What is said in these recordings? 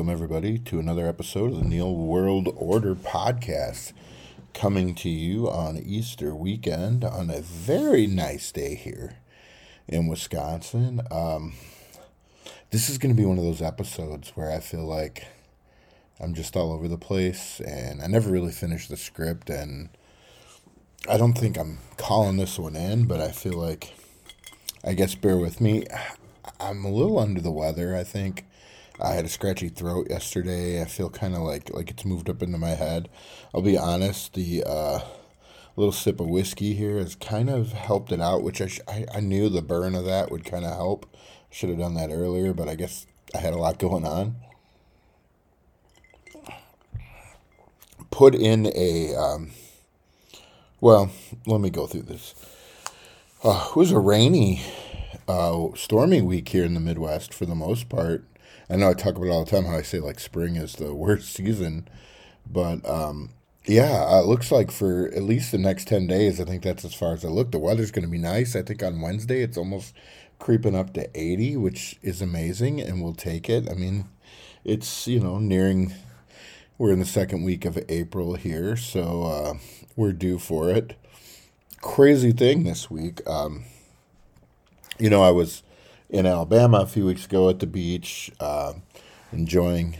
Welcome, everybody, to another episode of the Neil World Order podcast. Coming to you on Easter weekend on a very nice day here in Wisconsin. Um, this is going to be one of those episodes where I feel like I'm just all over the place and I never really finished the script. And I don't think I'm calling this one in, but I feel like, I guess, bear with me. I'm a little under the weather, I think. I had a scratchy throat yesterday. I feel kind of like like it's moved up into my head. I'll be honest, the uh, little sip of whiskey here has kind of helped it out, which I, sh- I, I knew the burn of that would kind of help. Should have done that earlier, but I guess I had a lot going on. Put in a, um, well, let me go through this. Uh, it was a rainy, uh, stormy week here in the Midwest for the most part. I know I talk about it all the time how I say like spring is the worst season, but um, yeah, it looks like for at least the next 10 days, I think that's as far as I look. The weather's going to be nice. I think on Wednesday it's almost creeping up to 80, which is amazing, and we'll take it. I mean, it's, you know, nearing, we're in the second week of April here, so uh, we're due for it. Crazy thing this week. Um, you know, I was in Alabama a few weeks ago at the beach, uh, enjoying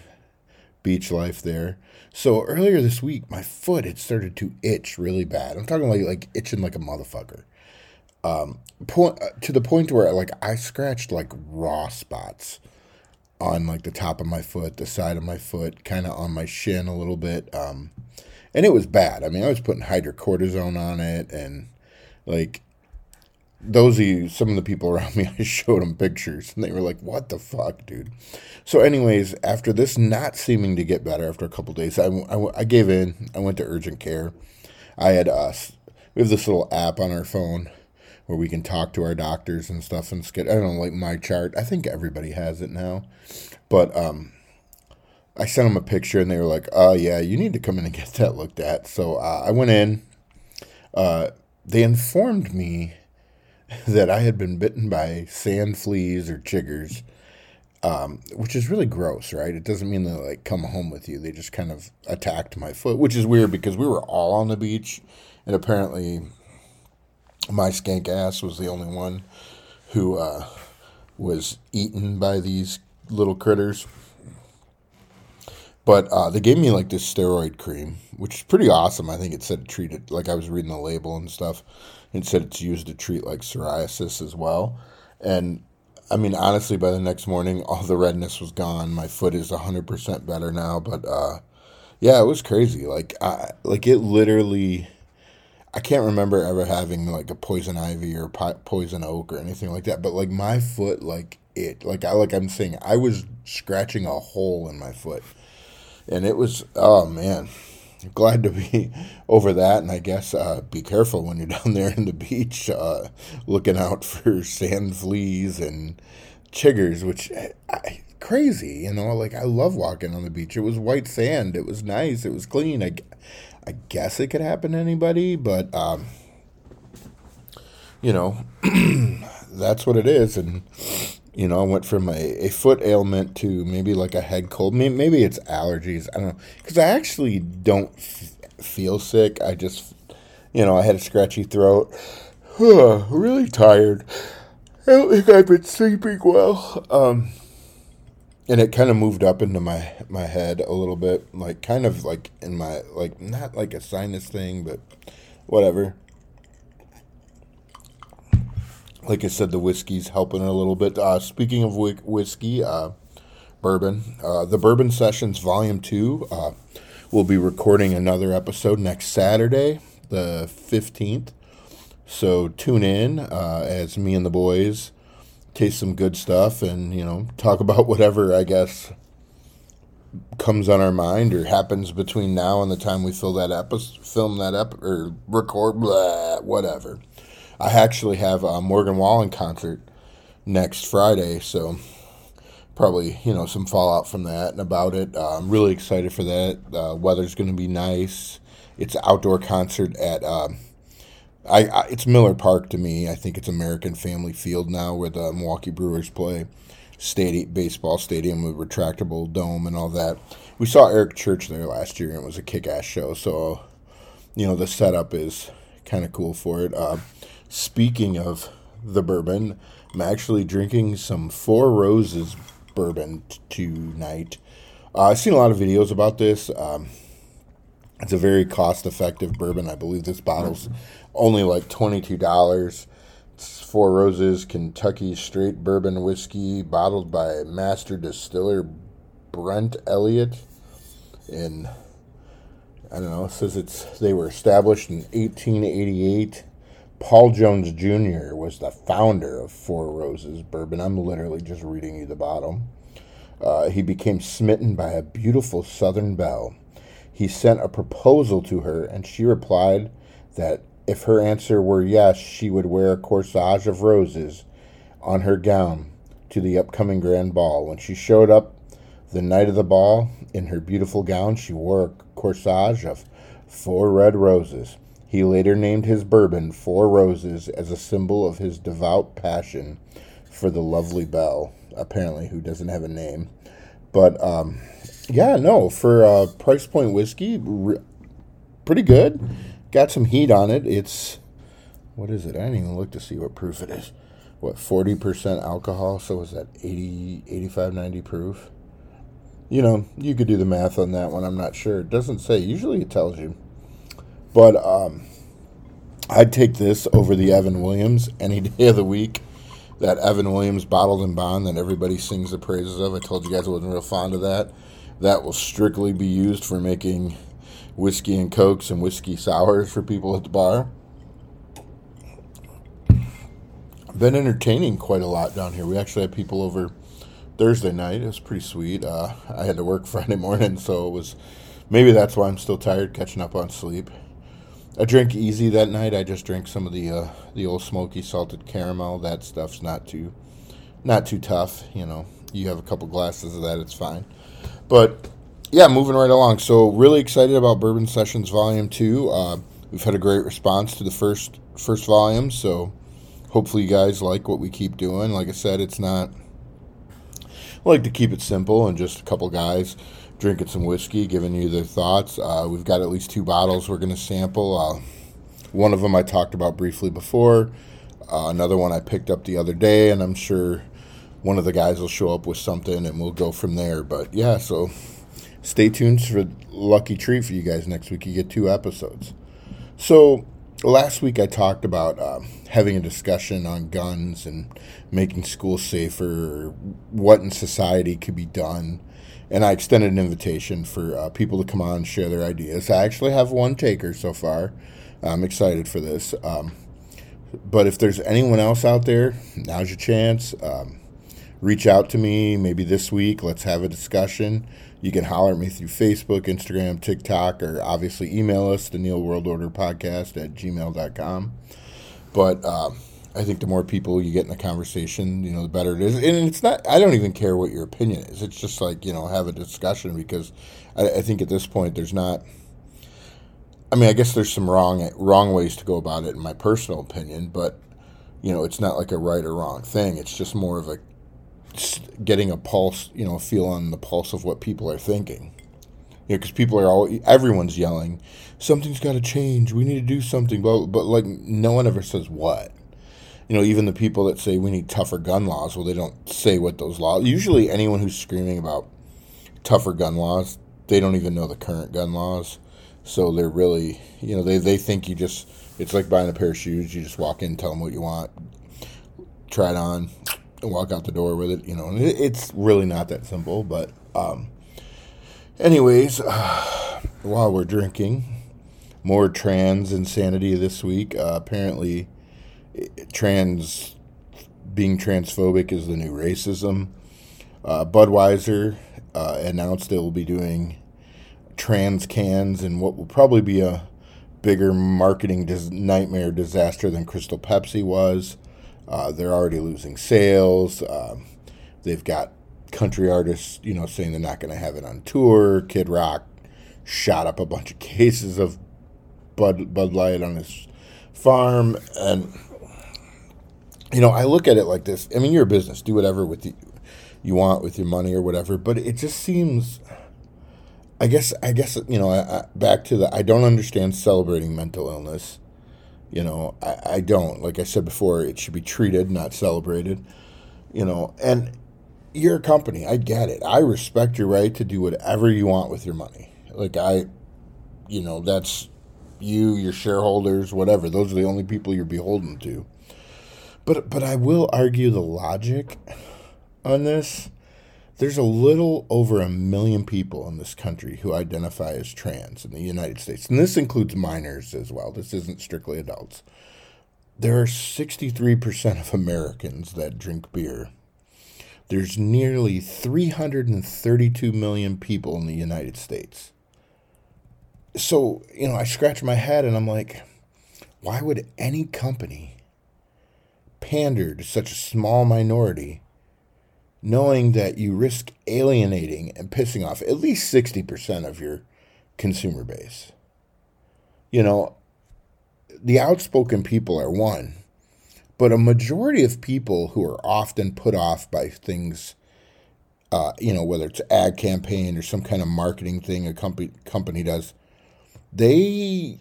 beach life there. So earlier this week, my foot had started to itch really bad. I'm talking like like itching like a motherfucker. Um, point uh, to the point where like I scratched like raw spots on like the top of my foot, the side of my foot, kind of on my shin a little bit. Um, and it was bad. I mean, I was putting hydrocortisone on it, and like those of you, some of the people around me, I showed them pictures and they were like, what the fuck, dude? So, anyways, after this not seeming to get better after a couple days, I, I, I, gave in. I went to urgent care. I had us. Uh, we have this little app on our phone where we can talk to our doctors and stuff and get, I don't know, like MyChart. I think everybody has it now. But, um, I sent them a picture and they were like, oh, yeah, you need to come in and get that looked at. So uh, I went in. Uh, they informed me that I had been bitten by sand fleas or chiggers, um, which is really gross, right? It doesn't mean they like come home with you. They just kind of attacked my foot, which is weird because we were all on the beach, and apparently my skank ass was the only one who uh, was eaten by these little critters. But uh, they gave me like this steroid cream, which is pretty awesome. I think it said treated, like I was reading the label and stuff. It said it's used to treat like psoriasis as well. And I mean, honestly, by the next morning, all the redness was gone. My foot is 100% better now. But uh, yeah, it was crazy. Like, I, like it literally. I can't remember ever having like a poison ivy or poison oak or anything like that. But like my foot, like it, like I like I'm saying, I was scratching a hole in my foot and it was oh man glad to be over that and i guess uh, be careful when you're down there in the beach uh, looking out for sand fleas and chiggers which I, I, crazy you know like i love walking on the beach. It was white sand. It was nice. It was clean. I, I guess it could happen to anybody but um, you know that's what it is and you know, I went from a, a foot ailment to maybe like a head cold. Maybe it's allergies. I don't know. Because I actually don't f- feel sick. I just, you know, I had a scratchy throat. really tired. I don't think I've been sleeping well. Um, and it kind of moved up into my my head a little bit, like kind of like in my like not like a sinus thing, but whatever like I said, the whiskey's helping a little bit. Uh, speaking of wh- whiskey, uh, bourbon, uh, the Bourbon Sessions Volume 2, uh, we'll be recording another episode next Saturday, the 15th. So tune in uh, as me and the boys taste some good stuff and, you know, talk about whatever, I guess, comes on our mind or happens between now and the time we fill that episode, film that ep- or record, blah, whatever. I actually have a Morgan Wallen concert next Friday, so probably you know some fallout from that and about it. Uh, I'm really excited for that. Uh, weather's going to be nice. It's an outdoor concert at. Um, I, I, it's Miller Park to me. I think it's American Family Field now where the Milwaukee Brewers play. stadium, baseball stadium with retractable dome and all that. We saw Eric Church there last year, and it was a kick-ass show. So, you know, the setup is kind of cool for it. Uh, speaking of the bourbon, I'm actually drinking some Four Roses bourbon t- tonight. Uh, I've seen a lot of videos about this. Um, it's a very cost-effective bourbon. I believe this bottle's only like twenty-two dollars. It's Four Roses Kentucky Straight Bourbon Whiskey, bottled by master distiller Brent Elliott. In I don't know. It says it's they were established in 1888. Paul Jones Jr. was the founder of Four Roses Bourbon. I'm literally just reading you the bottom. Uh, he became smitten by a beautiful Southern belle. He sent a proposal to her, and she replied that if her answer were yes, she would wear a corsage of roses on her gown to the upcoming grand ball. When she showed up the night of the ball, in her beautiful gown, she wore a corsage of four red roses. He later named his bourbon Four Roses as a symbol of his devout passion for the lovely belle, apparently, who doesn't have a name. But, um, yeah, no, for uh, price point whiskey, re- pretty good got some heat on it. It's what is it? I didn't even look to see what proof it is. What 40% alcohol? So was that 80 85 90 proof? You know, you could do the math on that one. I'm not sure. It doesn't say. Usually it tells you. But um I'd take this over the Evan Williams any day of the week. That Evan Williams bottled and bond that everybody sings the praises of. I told you guys I wasn't real fond of that. That will strictly be used for making whiskey and cokes and whiskey sours for people at the bar. Been entertaining quite a lot down here. We actually had people over Thursday night. It was pretty sweet. Uh, I had to work Friday morning, so it was maybe that's why I'm still tired, catching up on sleep. I drink easy that night. I just drink some of the uh, the Ole Smoky salted caramel. That stuff's not too not too tough. You know, you have a couple glasses of that, it's fine. But yeah, moving right along. So really excited about Bourbon Sessions Volume Two. Uh, we've had a great response to the first first volume, so hopefully you guys like what we keep doing. Like I said, it's not. I like to keep it simple and just a couple guys drinking some whiskey, giving you their thoughts. Uh, we've got at least two bottles we're going to sample. Uh, one of them I talked about briefly before. Uh, another one I picked up the other day, and I'm sure one of the guys will show up with something, and we'll go from there. But yeah, so stay tuned for lucky treat for you guys next week. You get two episodes. So last week I talked about uh, having a discussion on guns and making schools safer, or what in society could be done. And I extended an invitation for uh, people to come on and share their ideas. I actually have one taker so far. I'm excited for this. Um, but if there's anyone else out there, now's your chance. Um, reach out to me maybe this week. Let's have a discussion. You can holler at me through Facebook, Instagram, TikTok, or obviously email us, the Neil World Order Podcast at gmail.com. But uh, I think the more people you get in the conversation, you know, the better it is. And it's not, I don't even care what your opinion is. It's just like, you know, have a discussion because I, I think at this point there's not, I mean, I guess there's some wrong, wrong ways to go about it in my personal opinion, but, you know, it's not like a right or wrong thing. It's just more of a getting a pulse, you know, feel on the pulse of what people are thinking. You know, because people are all, everyone's yelling, something's got to change. We need to do something. But, but like, no one ever says what. You know, even the people that say we need tougher gun laws, well, they don't say what those laws. Usually, anyone who's screaming about tougher gun laws, they don't even know the current gun laws. So they're really, you know, they, they think you just, it's like buying a pair of shoes. You just walk in, tell them what you want, try it on, and walk out the door with it. You know, it's really not that simple. But, um, anyways, uh, while we're drinking, more trans insanity this week. Uh, apparently, trans being transphobic is the new racism. Uh, Budweiser uh, announced they will be doing trans cans and what will probably be a bigger marketing dis- nightmare disaster than Crystal Pepsi was. Uh, they're already losing sales. Um, they've got country artists, you know, saying they're not going to have it on tour. Kid Rock shot up a bunch of cases of Bud Bud Light on his farm, and you know, I look at it like this. I mean, you're a business. Do whatever with you, you want with your money or whatever. But it just seems, I guess, I guess you know, I, I, back to the I don't understand celebrating mental illness. You know, I, I don't. Like I said before, it should be treated, not celebrated. You know, and you're a company. I get it. I respect your right to do whatever you want with your money. Like I, you know, that's you, your shareholders, whatever. Those are the only people you're beholden to. But but I will argue the logic on this. There's a little over a million people in this country who identify as trans in the United States. And this includes minors as well. This isn't strictly adults. There are 63% of Americans that drink beer. There's nearly 332 million people in the United States so, you know, I scratch my head and I'm like, why would any company pander to such a small minority knowing that you risk alienating and pissing off at least 60% of your consumer base? You know, the outspoken people are one, but a majority of people who are often put off by things, uh, you know, whether it's ad campaign or some kind of marketing thing a company company does, they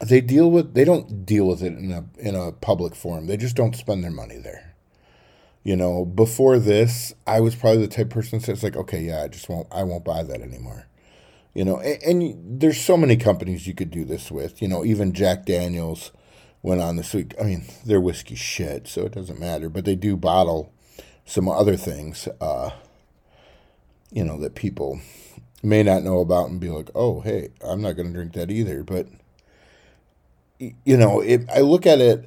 they deal with they don't deal with it in a in a public forum. They just don't spend their money there. You know, before this, I was probably the type person that says like, okay, yeah, I just won't I won't buy that anymore. You know, and, and there's so many companies you could do this with. You know, even Jack Daniels went on this week. I mean, their whiskey shit, so it doesn't matter. But they do bottle some other things, uh, you know, that people may not know about and be like, oh, hey, I'm not going to drink that either. But, you know, it, I look at it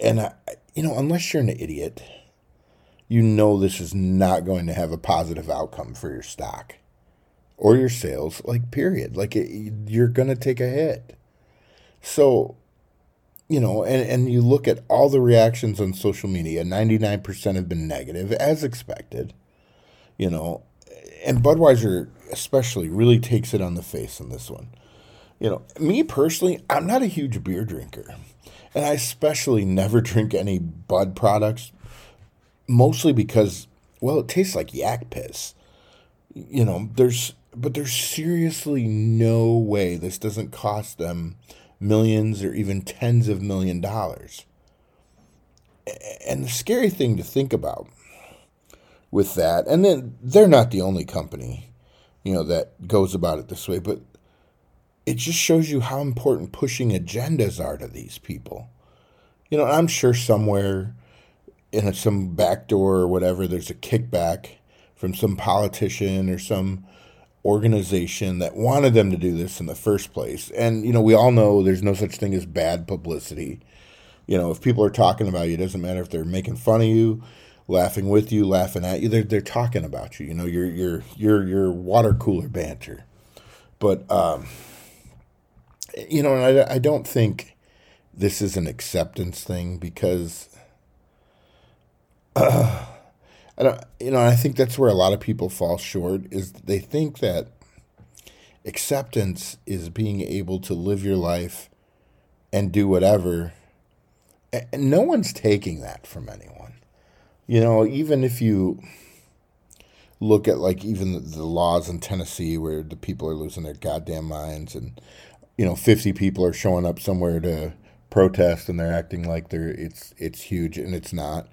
and, I, you know, unless you're an idiot, you know this is not going to have a positive outcome for your stock or your sales, like, period. Like, it, you're going to take a hit. So, you know, and, and you look at all the reactions on social media, 99% have been negative, as expected. You know, and Budweiser especially really takes it on the face in this one. You know, me personally, I'm not a huge beer drinker. And I especially never drink any Bud products, mostly because, well, it tastes like yak piss. You know, there's, but there's seriously no way this doesn't cost them millions or even tens of million dollars. And the scary thing to think about with that. And then they're not the only company, you know, that goes about it this way, but it just shows you how important pushing agendas are to these people. You know, I'm sure somewhere in some back door or whatever, there's a kickback from some politician or some organization that wanted them to do this in the first place. And, you know, we all know there's no such thing as bad publicity. You know, if people are talking about you, it doesn't matter if they're making fun of you, laughing with you, laughing at you. They're they're talking about you. You know, your your your your water cooler banter. But um, you know, and I I don't think this is an acceptance thing because uh, I don't. You know, I think that's where a lot of people fall short. Is they think that acceptance is being able to live your life and do whatever. And no one's taking that from anyone. You know, even if you look at like even the, the laws in Tennessee where the people are losing their goddamn minds and you know 50 people are showing up somewhere to protest and they're acting like they're it's it's huge and it's not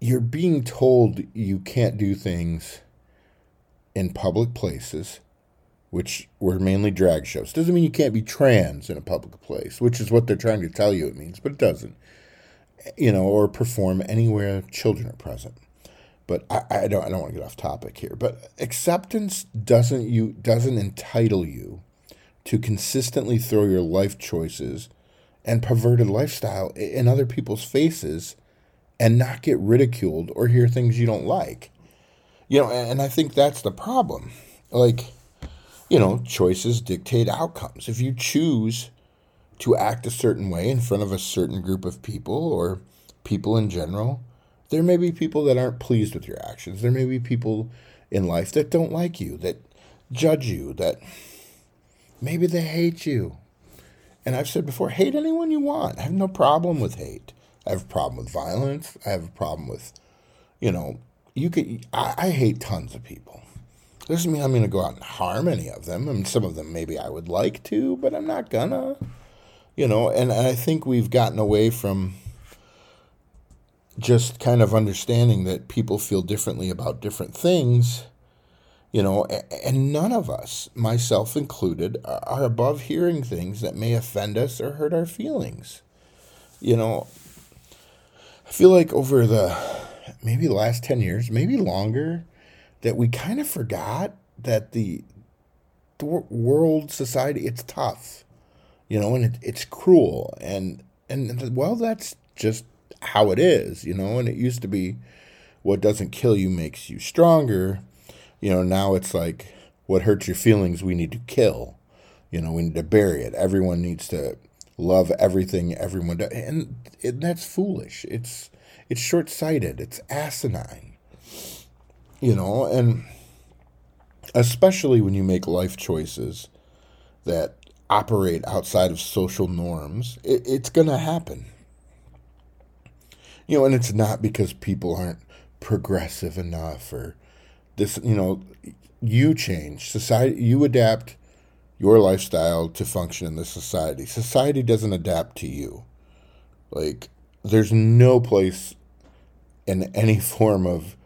you're being told you can't do things in public places which were mainly drag shows doesn't mean you can't be trans in a public place which is what they're trying to tell you it means but it doesn't you know, or perform anywhere children are present. But I, I don't I don't want to get off topic here. But acceptance doesn't you doesn't entitle you to consistently throw your life choices and perverted lifestyle in other people's faces and not get ridiculed or hear things you don't like. You know, and I think that's the problem. Like, you know, choices dictate outcomes. If you choose to act a certain way in front of a certain group of people or people in general, there may be people that aren't pleased with your actions. There may be people in life that don't like you, that judge you, that maybe they hate you. And I've said before, hate anyone you want. I have no problem with hate. I have a problem with violence. I have a problem with, you know, you could. I, I hate tons of people. Doesn't mean I'm going to go out and harm any of them. I mean, some of them maybe I would like to, but I'm not gonna. You know, and I think we've gotten away from just kind of understanding that people feel differently about different things you know, and none of us, myself included, are above hearing things that may offend us or hurt our feelings. You know, I feel like over the maybe last 10 years, maybe longer, that we kind of forgot that the, the world society it's tough you know and it, it's cruel and and well that's just how it is you know and it used to be what doesn't kill you makes you stronger you know, now it's like what hurts your feelings we need to kill. You know, we need to bury it. Everyone needs to love everything everyone does. And it, that's foolish. It's it's short-sighted. It's asinine. You know, and especially when you make life choices that operate outside of social norms, it, it's going to happen. You know, and it's not because people aren't progressive enough or this you know you change. Society you adapt your lifestyle to function in this society. Society doesn't adapt to you. Like there's no place in any form of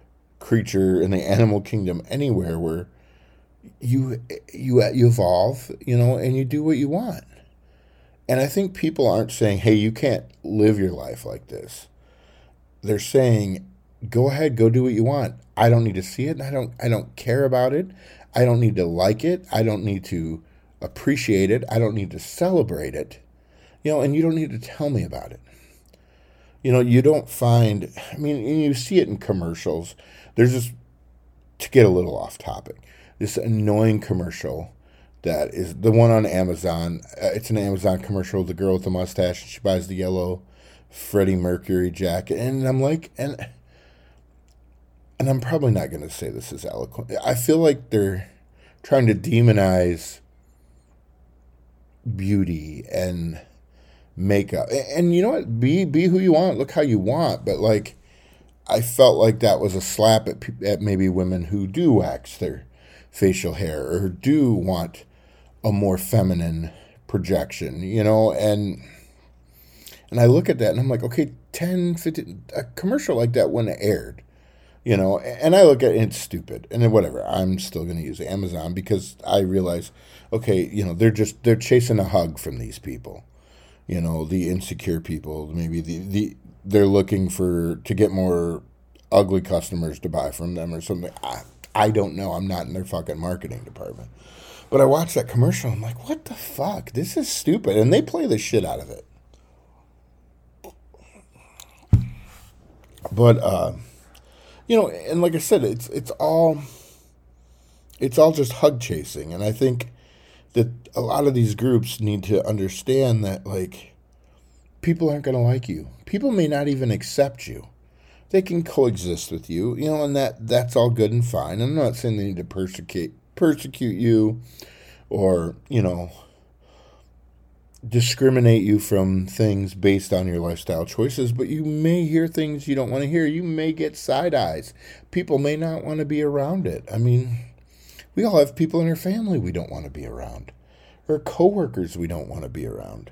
creature in the animal kingdom anywhere where you you you evolve you know and you do what you want. And i think people aren't saying hey you can't live your life like this. They're saying go ahead, go do what you want. I don't need to see it. I don't I don't care about it. I don't need to like it. I don't need to appreciate it. I don't need to celebrate it. You know, and you don't need to tell me about it. You know, you don't find I mean, you see it in commercials. There's this to get a little off topic. This annoying commercial that is the one on Amazon. Uh, it's an Amazon commercial. The girl with the mustache. And she buys the yellow Freddie Mercury jacket, and I'm like, and and I'm probably not going to say this is eloquent. I feel like they're trying to demonize beauty and makeup. And you know what? Be be who you want. Look how you want. But like, I felt like that was a slap at at maybe women who do wax their facial hair or do want a more feminine projection. You know, and and I look at that and I'm like, okay, 10, 15, a commercial like that when it aired you know and i look at it it's stupid and then whatever i'm still going to use amazon because i realize okay you know they're just they're chasing a hug from these people you know the insecure people maybe the, the they're looking for to get more ugly customers to buy from them or something. I, I don't know i'm not in their fucking marketing department. But i watched that commercial i'm like what the fuck? This is stupid and they play the shit out of it. But uh you know, and like I said, it's it's all it's all just hug chasing, and I think that a lot of these groups need to understand that like people aren't going to like you. People may not even accept you. They can coexist with you, you know, and that that's all good and fine. I'm not saying they need to persecute persecute you or, you know, discriminate you from things based on your lifestyle choices, but you may hear things you don't want to hear. You may get side eyes. People may not want to be around it. I mean, we all have people in our family we don't want to be around, or coworkers we don't want to be around.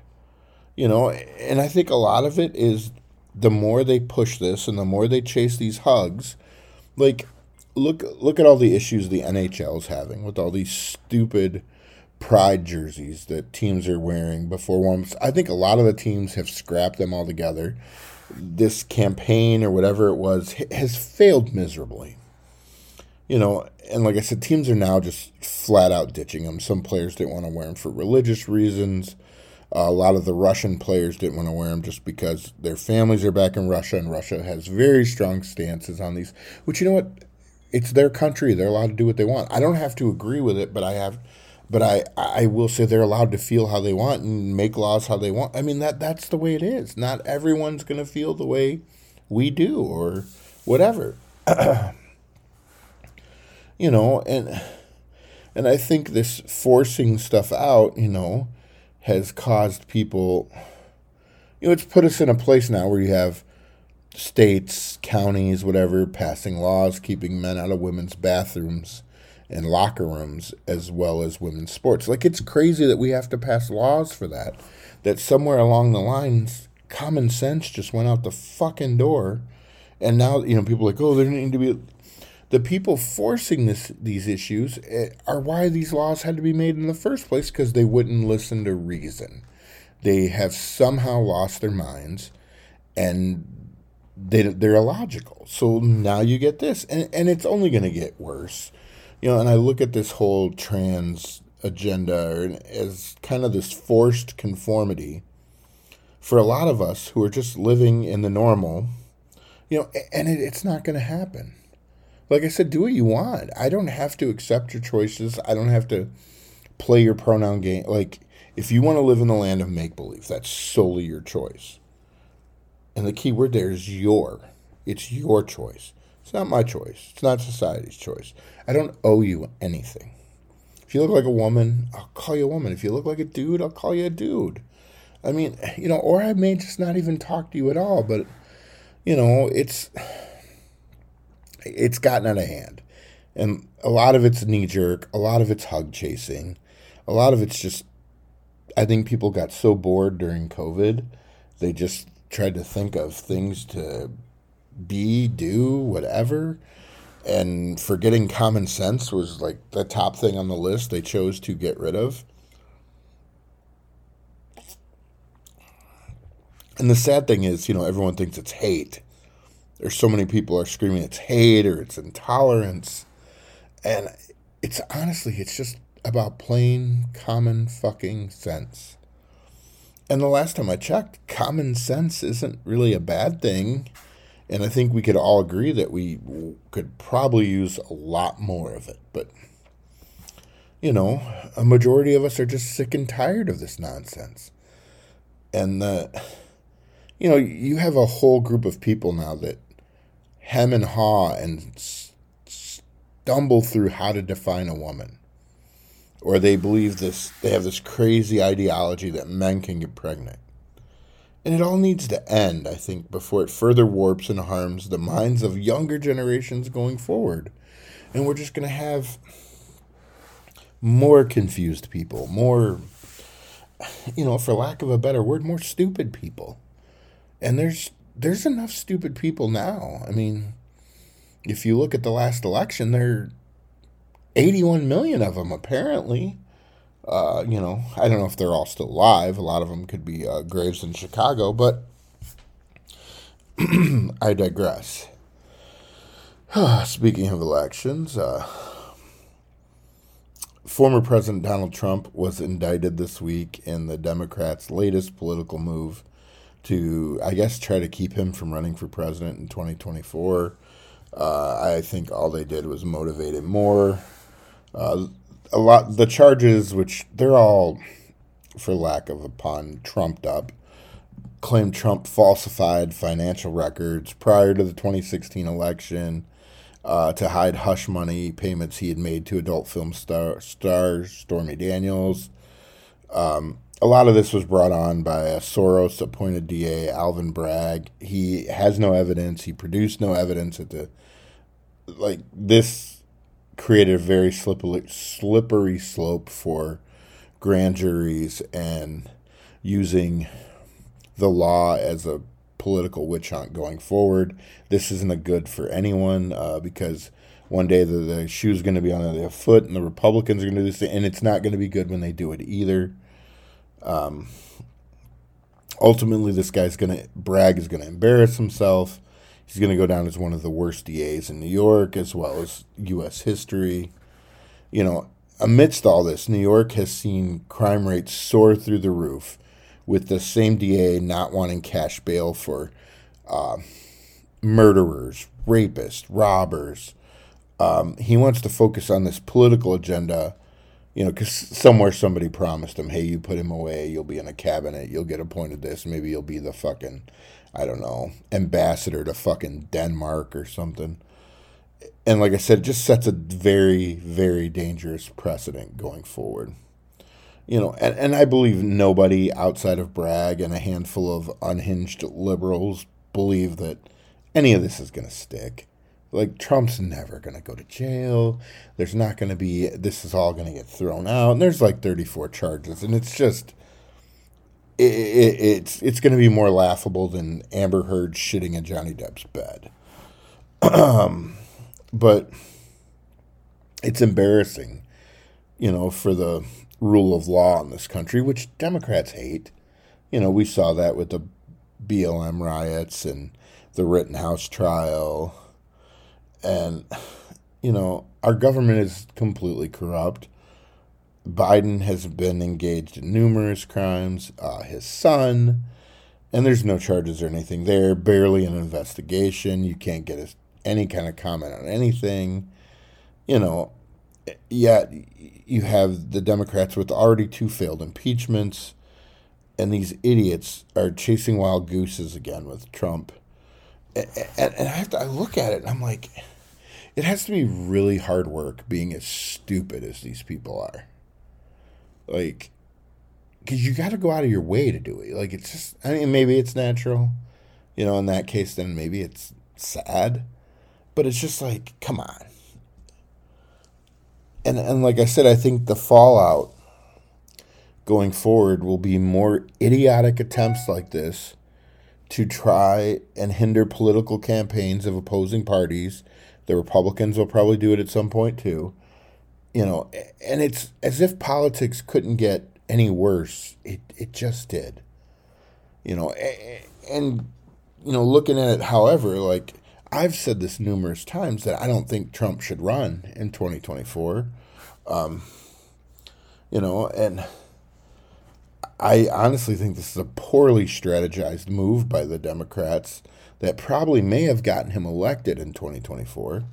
You know, and I think a lot of it is the more they push this and the more they chase these hugs, like look look at all the issues the NHL is having with all these stupid pride jerseys that teams are wearing before warms. I think a lot of the teams have scrapped them altogether. This campaign or whatever it was has failed miserably. You know, and like I said, teams are now just flat out ditching them. Some players didn't want to wear them for religious reasons. Uh, a lot of the Russian players didn't want to wear them just because their families are back in Russia, and Russia has very strong stances on these. Which you know what, it's their country; they're allowed to do what they want. I don't have to agree with it, but I have but I, I will say they're allowed to feel how they want and make laws how they want. I mean that that's the way it is. Not everyone's going to feel the way we do or whatever. you know, and and I think this forcing stuff out, you know, has caused people you know, it's put us in a place now where you have states, counties, whatever, passing laws keeping men out of women's bathrooms and locker rooms as well as women's sports. Like it's crazy that we have to pass laws for that. That somewhere along the lines, common sense just went out the fucking door, and now you know people like, oh, there need to be. The people forcing this these issues eh, are why these laws had to be made in the first place because they wouldn't listen to reason. They have somehow lost their minds, and they they're illogical. So now you get this, and and it's only going to get worse you know, and I look at this whole trans agenda as kind of this forced conformity for a lot of us who are just living in the normal, you know, and it, it's not going to happen. Like I said, do what you want. I don't have to accept your choices. I don't have to play your pronoun game. Like, if you want to live in the land of make believe, that's solely your choice. And the key word there is your. It's your choice. It's not my choice. It's not society's choice. I don't owe you anything. If you look like a woman, I'll call you a woman. If you look like a dude, I'll call you a dude. I mean, you know, or I may just not even talk to you at all, but you know, it's it's gotten out of hand. And a lot of it's knee jerk, a lot of it's hug chasing, a lot of it's just I think people got so bored during COVID, they just tried to think of things to be, do, whatever. And forgetting common sense was like the top thing on the list they chose to get rid of. And the sad thing is, you know, everyone thinks it's hate. There's so many people are screaming it's hate or it's intolerance. And it's honestly, it's just about plain common fucking sense. And the last time I checked, common sense isn't really a bad thing. And I think we could all agree that we could probably use a lot more of it. But, you know, a majority of us are just sick and tired of this nonsense. And, the, you know, you have a whole group of people now that hem and haw and stumble through how to define a woman. Or they believe this, they have this crazy ideology that men can get pregnant. And it all needs to end, I think, before it further warps and harms the minds of younger generations going forward. And we're just going to have more confused people, more, you know, for lack of a better word, more stupid people. And there's there's enough stupid people now. I mean, if you look at the last election, there are 81 million of them apparently. Uh, you know, I don't know if they're all still alive. A lot of them could be uh, graves in Chicago, but I digress. Speaking of elections, uh, former President Donald Trump was indicted this week in the Democrats' latest political move to, I guess, try to keep him from running for president in 2024. Uh, I think all they did was motivate him more. Uh, a lot the charges, which they're all, for lack of a pun, trumped up, claim Trump falsified financial records prior to the 2016 election uh, to hide hush money payments he had made to adult film star stars Stormy Daniels. Um, a lot of this was brought on by a Soros appointed DA, Alvin Bragg. He has no evidence. He produced no evidence at the like this created a very slippery, slippery slope for grand juries and using the law as a political witch hunt going forward. This isn't a good for anyone uh, because one day the, the shoe's going to be on their foot and the Republicans are going to do this, and it's not going to be good when they do it either. Um, ultimately, this guy's going to, Bragg, is going to embarrass himself. He's going to go down as one of the worst DAs in New York, as well as U.S. history. You know, amidst all this, New York has seen crime rates soar through the roof, with the same DA not wanting cash bail for uh, murderers, rapists, robbers. Um, he wants to focus on this political agenda, you know, because somewhere somebody promised him, hey, you put him away, you'll be in a cabinet, you'll get appointed this, maybe you'll be the fucking I don't know, ambassador to fucking Denmark or something. And like I said, it just sets a very, very dangerous precedent going forward. you know, and, and I believe nobody outside of Bragg and a handful of unhinged liberals believe that any of this is going to stick. Like, Trump's never going to go to jail. There's not going to be, this is all going to get thrown out. And there's like 34 charges. And it's just, it, it, it's it's going to be more laughable than Amber Heard shitting in Johnny Depp's bed. but it's embarrassing, you know, for the rule of law in this country, which Democrats hate. You know, we saw that with the BLM riots and the Rittenhouse trial. And, you know, our government is completely corrupt. Biden has been engaged in numerous crimes. Uh, his son, and there's no charges or anything there, barely an investigation. You can't get any kind of comment on anything. You know, yet you have the Democrats with already two failed impeachments, and these idiots are chasing wild gooses again with Trump. And, and, and I have to I look at it and I'm like, it has to be really hard work being as stupid as these people are. Like, because you got to go out of your way to do it. Like, it's just, I mean, maybe it's natural. You know, in that case, then maybe it's sad. But it's just like, come on and and like I said, I think the fallout going forward will be more idiotic attempts like this to try and hinder political campaigns of opposing parties. The Republicans will probably do it at some point too. You know, and it's as if politics couldn't get any worse. It it just did. You know, and you know, looking at it, however, like I've said this numerous times that I don't think Trump should run in 2024. Um, you know, and I honestly think this is a poorly strategized move by the Democrats that probably may have gotten him elected in 2024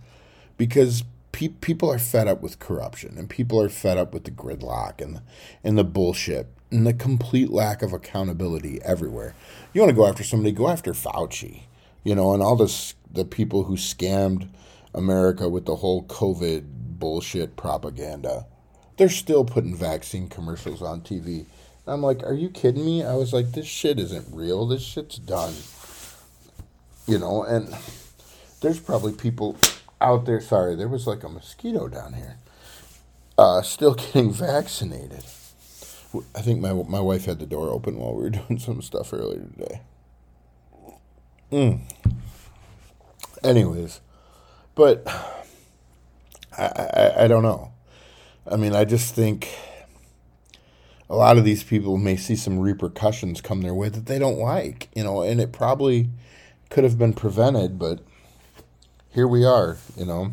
because pe- people are fed up with corruption and people are fed up with the gridlock and and the bullshit and the complete lack of accountability everywhere. You want to go after somebody, go after Fauci you know, and all this the people who scammed America with the whole COVID bullshit propaganda. They're still putting vaccine commercials on TV. And I'm like, are you kidding me? I was like, this shit isn't real. This shit's done. You know, and there's probably people out there. Sorry, there was like a mosquito down here. Uh, still getting vaccinated. I think my my wife had the door open while we were doing some stuff earlier today. Mm. Anyways, but I, I, I don't know. I mean, I just think a lot of these people may see some repercussions come their way that they don't like, you know, and it probably could have been prevented, but here we are, you know.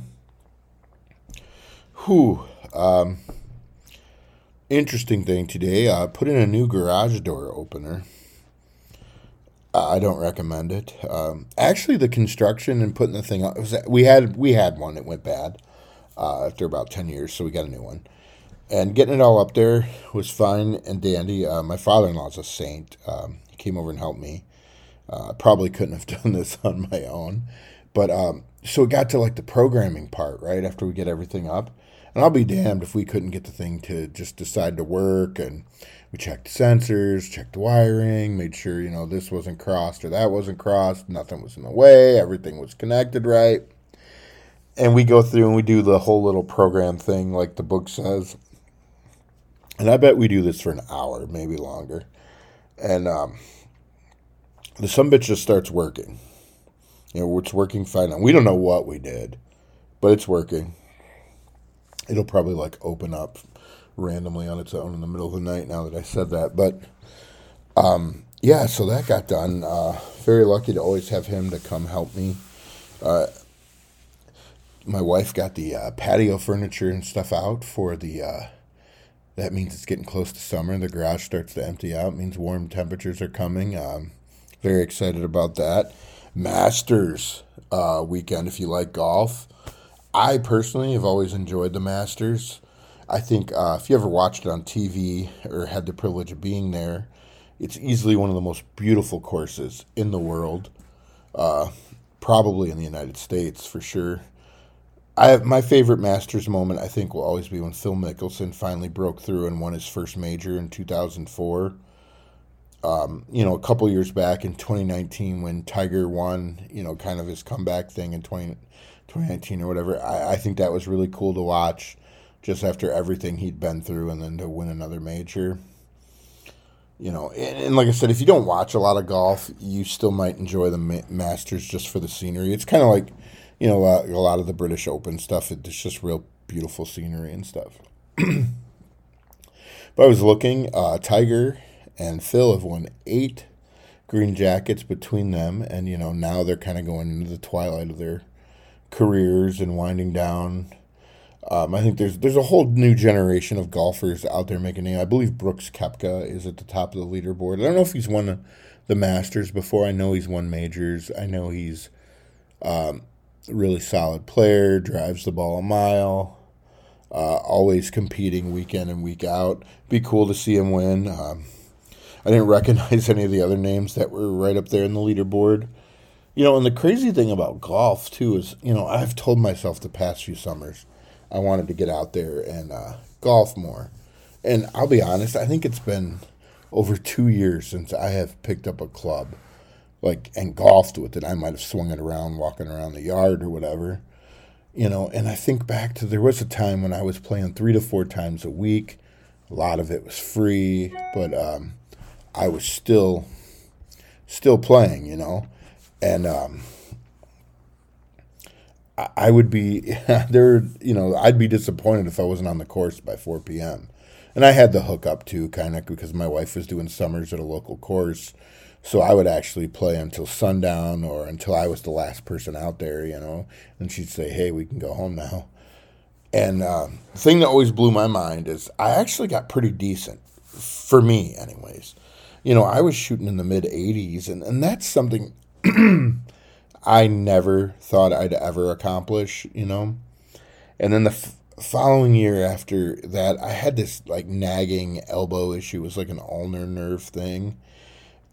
Whew. Um, interesting thing today. Uh, put in a new garage door opener. I don't recommend it. Um, actually, the construction and putting the thing on was we had we had one that went bad uh, after about ten years, so we got a new one. And getting it all up there was fine and dandy. Uh, my father in law's a saint. Um, he came over and helped me. Uh, probably couldn't have done this on my own, but um, so it got to like the programming part right after we get everything up, and I'll be damned if we couldn't get the thing to just decide to work and we checked the sensors, checked the wiring, made sure, you know, this wasn't crossed or that wasn't crossed, nothing was in the way, everything was connected right. And we go through and we do the whole little program thing like the book says. And I bet we do this for an hour, maybe longer. And um, the some bitch just starts working. You know, it's working fine. And we don't know what we did, but it's working. It'll probably like open up randomly on its own in the middle of the night now that I said that. But um, yeah, so that got done. Uh, very lucky to always have him to come help me. Uh, my wife got the uh, patio furniture and stuff out for the. Uh, that means it's getting close to summer. And the garage starts to empty out. It means warm temperatures are coming. Um, very excited about that. Masters uh, weekend, if you like golf. I personally have always enjoyed the Masters. I think uh, if you ever watched it on TV or had the privilege of being there, it's easily one of the most beautiful courses in the world, uh, probably in the United States for sure. I have, my favorite Masters moment I think will always be when Phil Mickelson finally broke through and won his first major in 2004. Um, you know, a couple years back in 2019 when Tiger won, you know, kind of his comeback thing in 20, 2019 or whatever. I, I think that was really cool to watch just after everything he'd been through and then to win another major. You know, and, and like I said, if you don't watch a lot of golf, you still might enjoy the ma- Masters just for the scenery. It's kind of like, you know, a, a lot of the British Open stuff. It's just real beautiful scenery and stuff. but I was looking, uh, Tiger and Phil have won eight green jackets between them, and you know now they're kind of going into the twilight of their careers and winding down. Um, I think there's there's a whole new generation of golfers out there making name. I believe Brooks Koepka is at the top of the leaderboard. I don't know if he's won the Masters before. I know he's won majors. I know he's um, a really solid player. Drives the ball a mile. Uh, always competing week in and week out. Be cool to see him win. Um, I didn't recognize any of the other names that were right up there in the leaderboard. You know, and the crazy thing about golf too is, you know, I've told myself the past few summers I wanted to get out there and uh, golf more. And I'll be honest, I think it's been over two years since I have picked up a club, like and golfed with it. I might have swung it around, walking around the yard or whatever, you know. And I think back to there was a time when I was playing three to four times a week. A lot of it was free, but um, I was still still playing, you know, and um, I, would be there. You know, I'd be disappointed if I wasn't on the course by four p.m. And I had the hookup too, kind of because my wife was doing summers at a local course, so I would actually play until sundown or until I was the last person out there, you know. And she'd say, "Hey, we can go home now." And uh, the thing that always blew my mind is I actually got pretty decent, for me, anyways you know, I was shooting in the mid 80s, and, and that's something I never thought I'd ever accomplish, you know. And then the f- following year after that, I had this like nagging elbow issue. It was like an ulnar nerve thing.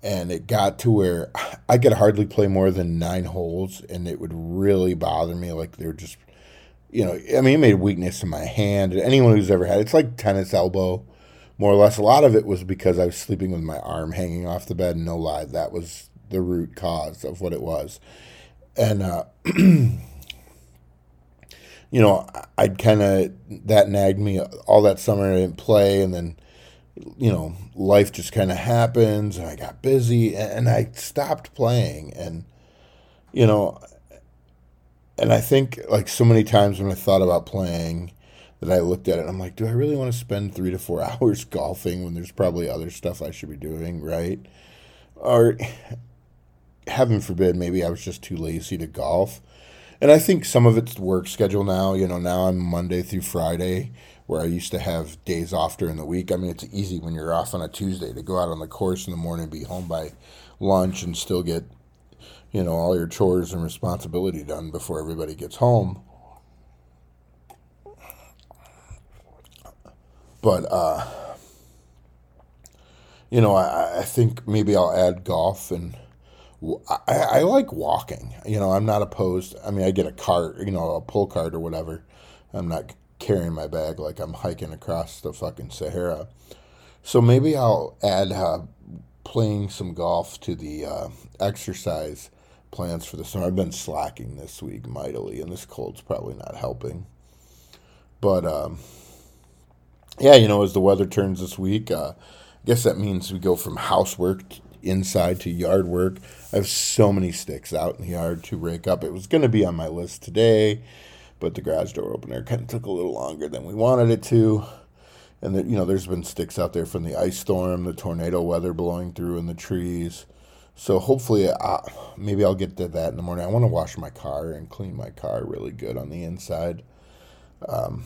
And it got to where I could hardly play more than nine holes, and it would really bother me. Like they were just, you know, I mean, it made weakness in my hand. Anyone who's ever had it's like tennis elbow more or less. A lot of it was because I was sleeping with my arm hanging off the bed. And no lie, that was the root cause of what it was. And, uh, you know, I'd kind of, that nagged me all that summer. I didn't play. And then, you know, life just kind of happens and I got busy and I stopped playing. And, you know, and I think like so many times when I thought about playing, that I looked at it. I'm like, do I really want to spend three to four hours golfing when there's probably other stuff I should be doing, right? Or, heaven forbid, maybe I was just too lazy to golf. And I think some of it's work schedule now. You know, now I'm Monday through Friday, where I used to have days off during the week. I mean, it's easy when you're off on a Tuesday to go out on the course in the morning, be home by lunch, and still get, you know, all your chores and responsibility done before everybody gets home. But uh, you know, I, I think maybe I'll add golf and. I, I like walking. You know, I'm not opposed. I mean, I get a cart, you know, a pull cart or whatever. I'm not carrying my bag like I'm hiking across the fucking Sahara. So maybe I'll add uh, playing some golf to the uh, exercise plans for the summer. I've been slacking this week mightily, and this cold's probably not helping. But um, yeah, you know, as the weather turns this week, uh, I guess that means we go from housework inside to yard work. I have so many sticks out in the yard to rake up. It was going to be on my list today, but the garage door opener kind of took a little longer than we wanted it to. And the, you know, there's been sticks out there from the ice storm, the tornado weather blowing through in the trees. So hopefully, uh, maybe I'll get to that in the morning. I want to wash my car and clean my car really good on the inside. Um,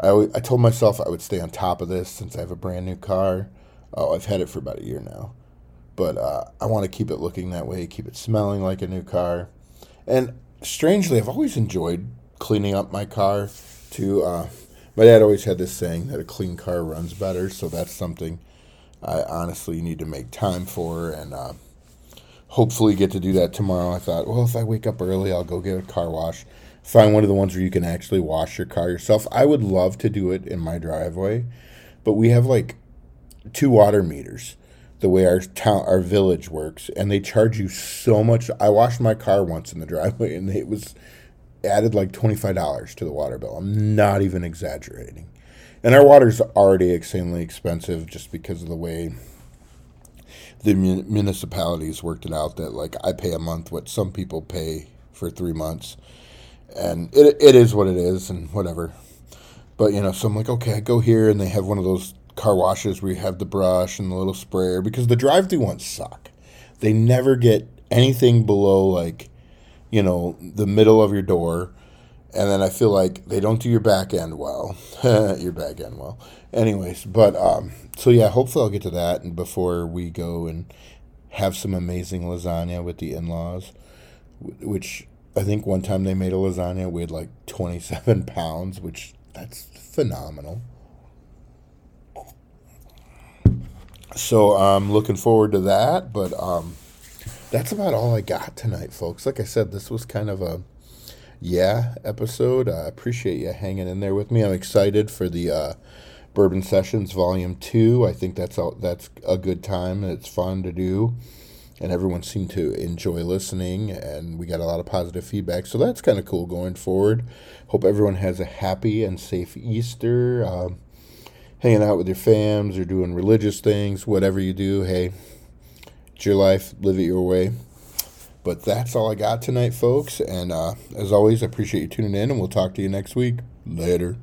I, I told myself I would stay on top of this since I have a brand new car. Oh, I've had it for about a year now. But uh, I want to keep it looking that way, keep it smelling like a new car. And strangely, I've always enjoyed cleaning up my car too. Uh, my dad always had this saying that a clean car runs better, so that's something I honestly need to make time for and uh, hopefully get to do that tomorrow. I thought, well, if I wake up early, I'll go get a car wash find one of the ones where you can actually wash your car yourself. I would love to do it in my driveway, but we have like two water meters the way our town our village works and they charge you so much. I washed my car once in the driveway and it was added like $25 to the water bill. I'm not even exaggerating. And our water's already extremely expensive just because of the way the municipalities worked it out that like i pay a month what some people pay for three months and it, it is what it is and whatever but you know so i'm like okay i go here and they have one of those car washes where you have the brush and the little sprayer because the drive-through ones suck. They never get anything below like, you know, the middle of your door. And then I feel like they don't do your back end well. your back end well. Anyways, but um so yeah, hopefully I'll get to that and before we go and have some amazing lasagna with the in-laws, which I think one time they made a lasagna weighed like 27 pounds, which that's phenomenal. so I'm looking forward to that. But um, that's about all I got tonight, folks. Like I said, this was kind of a yeah episode. I appreciate you hanging in there with me. I'm excited for the uh, Bourbon Sessions Volume Two. I think that's all, that's a good time. It's fun to do. And everyone seemed to enjoy listening, and we got a lot of positive feedback. So that's kind of cool going forward. Hope everyone has a happy and safe Easter. Uh, hanging out with your fams or doing religious things, whatever you do, hey, it's your life, live it your way. But that's all I got tonight, folks. And uh, as always, I appreciate you tuning in, and we'll talk to you next week. Later.